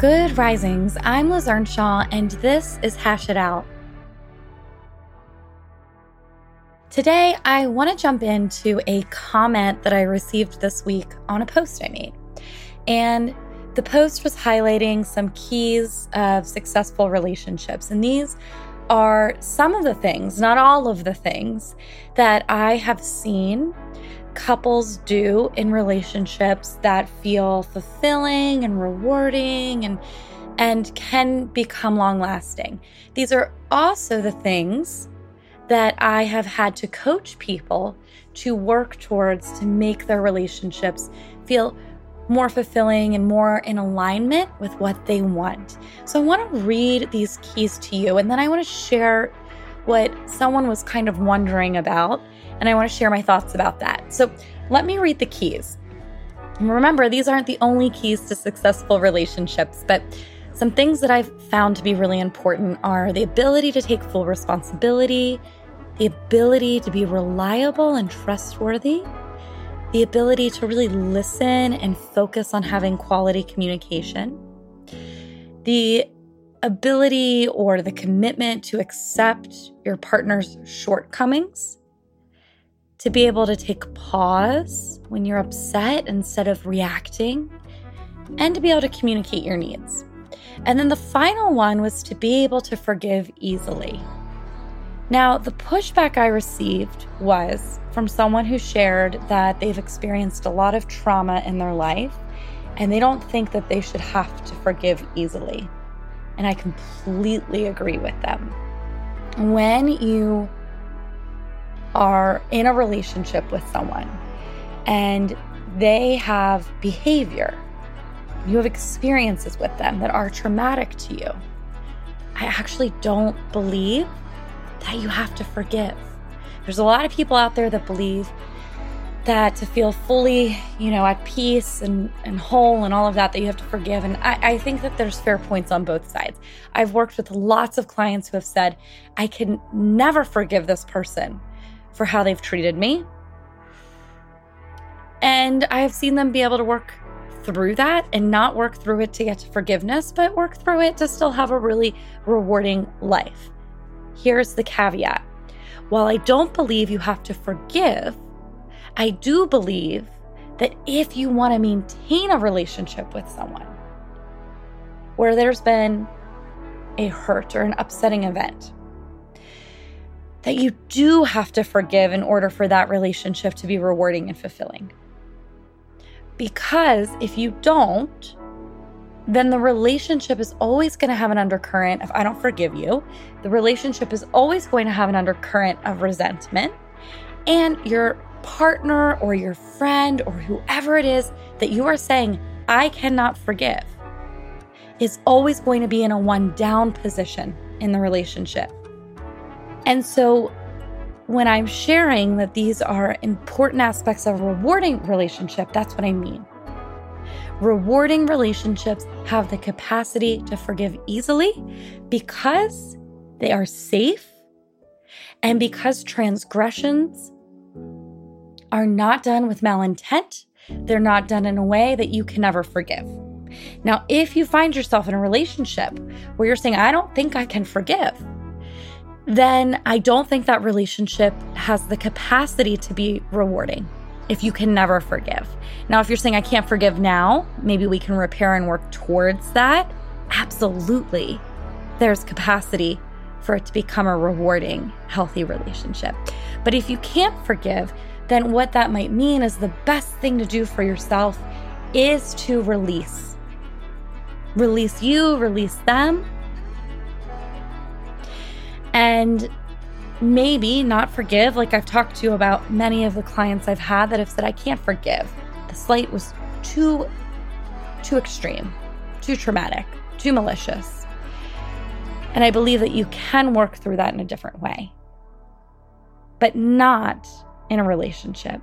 Good risings. I'm Liz Earnshaw, and this is Hash It Out. Today, I want to jump into a comment that I received this week on a post I made. And the post was highlighting some keys of successful relationships. And these are some of the things, not all of the things, that I have seen couples do in relationships that feel fulfilling and rewarding and and can become long lasting. These are also the things that I have had to coach people to work towards to make their relationships feel more fulfilling and more in alignment with what they want. So I want to read these keys to you and then I want to share what someone was kind of wondering about and I want to share my thoughts about that. So let me read the keys. remember, these aren't the only keys to successful relationships, but some things that I've found to be really important are the ability to take full responsibility, the ability to be reliable and trustworthy, the ability to really listen and focus on having quality communication, the ability or the commitment to accept your partner's shortcomings, to be able to take pause when you're upset instead of reacting, and to be able to communicate your needs. And then the final one was to be able to forgive easily. Now, the pushback I received was from someone who shared that they've experienced a lot of trauma in their life and they don't think that they should have to forgive easily. And I completely agree with them. When you are in a relationship with someone and they have behavior, you have experiences with them that are traumatic to you, I actually don't believe that you have to forgive. There's a lot of people out there that believe that to feel fully, you know, at peace and, and whole and all of that, that you have to forgive. And I, I think that there's fair points on both sides. I've worked with lots of clients who have said, I can never forgive this person for how they've treated me. And I have seen them be able to work through that and not work through it to get to forgiveness, but work through it to still have a really rewarding life. Here's the caveat while I don't believe you have to forgive, I do believe that if you want to maintain a relationship with someone where there's been a hurt or an upsetting event, that you do have to forgive in order for that relationship to be rewarding and fulfilling. Because if you don't, then the relationship is always going to have an undercurrent of I don't forgive you. The relationship is always going to have an undercurrent of resentment. And your partner or your friend or whoever it is that you are saying, I cannot forgive, is always going to be in a one down position in the relationship. And so when I'm sharing that these are important aspects of a rewarding relationship, that's what I mean. Rewarding relationships have the capacity to forgive easily because they are safe and because transgressions are not done with malintent. They're not done in a way that you can never forgive. Now, if you find yourself in a relationship where you're saying, I don't think I can forgive, then I don't think that relationship has the capacity to be rewarding if you can never forgive. Now, if you're saying I can't forgive now, maybe we can repair and work towards that. Absolutely. There's capacity for it to become a rewarding, healthy relationship. But if you can't forgive, then what that might mean is the best thing to do for yourself is to release. Release you, release them, and maybe not forgive. Like I've talked to you about many of the clients I've had that have said, I can't forgive. The slight was too, too extreme, too traumatic, too malicious. And I believe that you can work through that in a different way, but not in a relationship.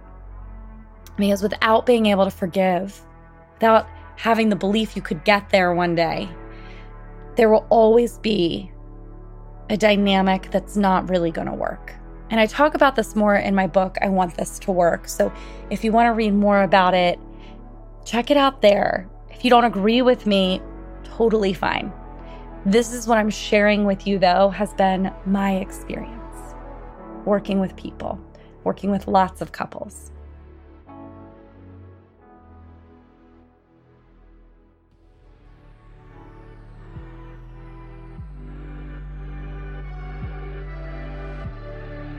Because without being able to forgive, without having the belief you could get there one day, there will always be a dynamic that's not really going to work. And I talk about this more in my book, I Want This to Work. So if you want to read more about it, check it out there. If you don't agree with me, totally fine. This is what I'm sharing with you, though, has been my experience working with people, working with lots of couples.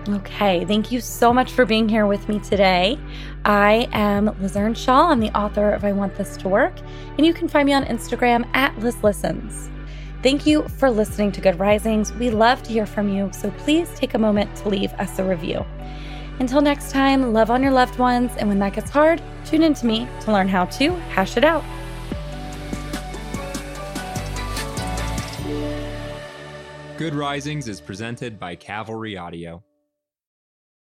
Okay, thank you so much for being here with me today. I am Liz Earnshaw. I'm the author of I Want This to Work, and you can find me on Instagram at Liz Listens. Thank you for listening to Good Risings. We love to hear from you, so please take a moment to leave us a review. Until next time, love on your loved ones, and when that gets hard, tune in to me to learn how to hash it out. Good Risings is presented by Cavalry Audio.